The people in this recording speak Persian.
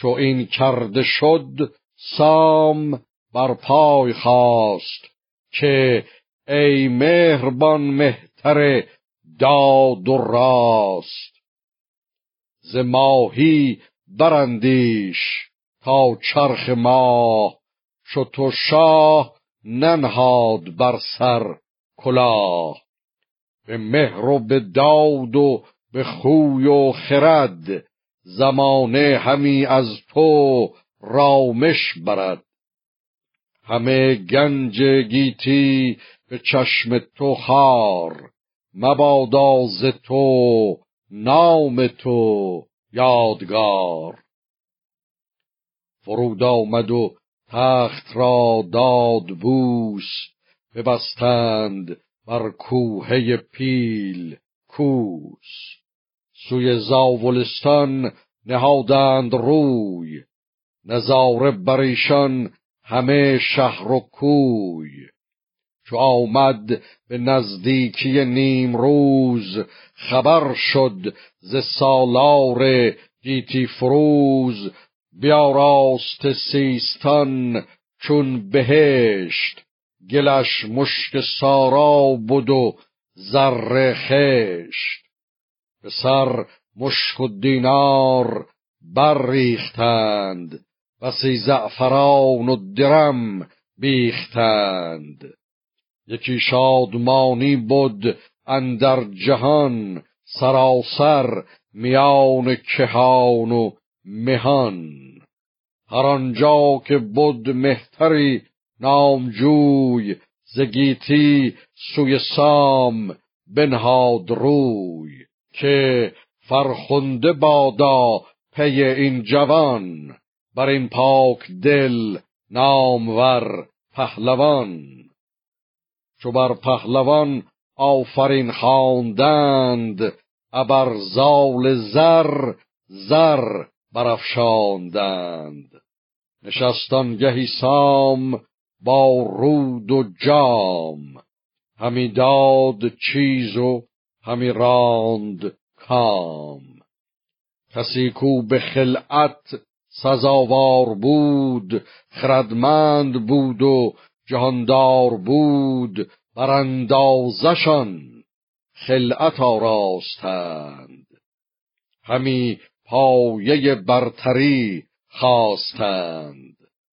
چو این کرده شد سام بر پای خواست که ای مهربان مهتر داد و راست. ز ماهی برندیش تا چرخ ماه چو تو شاه ننهاد بر سر کلاه. به مهر و به داد و به خوی و خرد زمانه همی از تو رامش برد. همه گنج گیتی به چشم تو خار. مبادا ز تو نام تو یادگار. فرود آمد و تخت را داد بوس ببستند بر کوهه پیل کوس. سوی زاولستان نهادند روی. نظاره بر ایشان همه شهر و کوی. چو آمد به نزدیکی نیم روز خبر شد ز سالار گیتی فروز بیاراست سیستان چون بهشت. گلش مشک سارا بود و زر خشت. به سر مشک و دینار برریختند بسی زعفران و درم بیختند. یکی شادمانی بود اندر جهان سراسر میان کهان و مهان. هر آنجا که بود مهتری نامجوی زگیتی سوی سام بنهاد روی. که فرخنده بادا پی این جوان بر این پاک دل نامور پهلوان. چو بر پهلوان آفرین خواندند ابر زال زر زر برافشاندند. نشستان گهی سام با رود و جام. همی داد چیز و همی راند کام. کسی کو به خلعت سزاوار بود خردمند بود و جهاندار بود بر اندازشان خلعت آراستند. همی پایه برتری خواستند.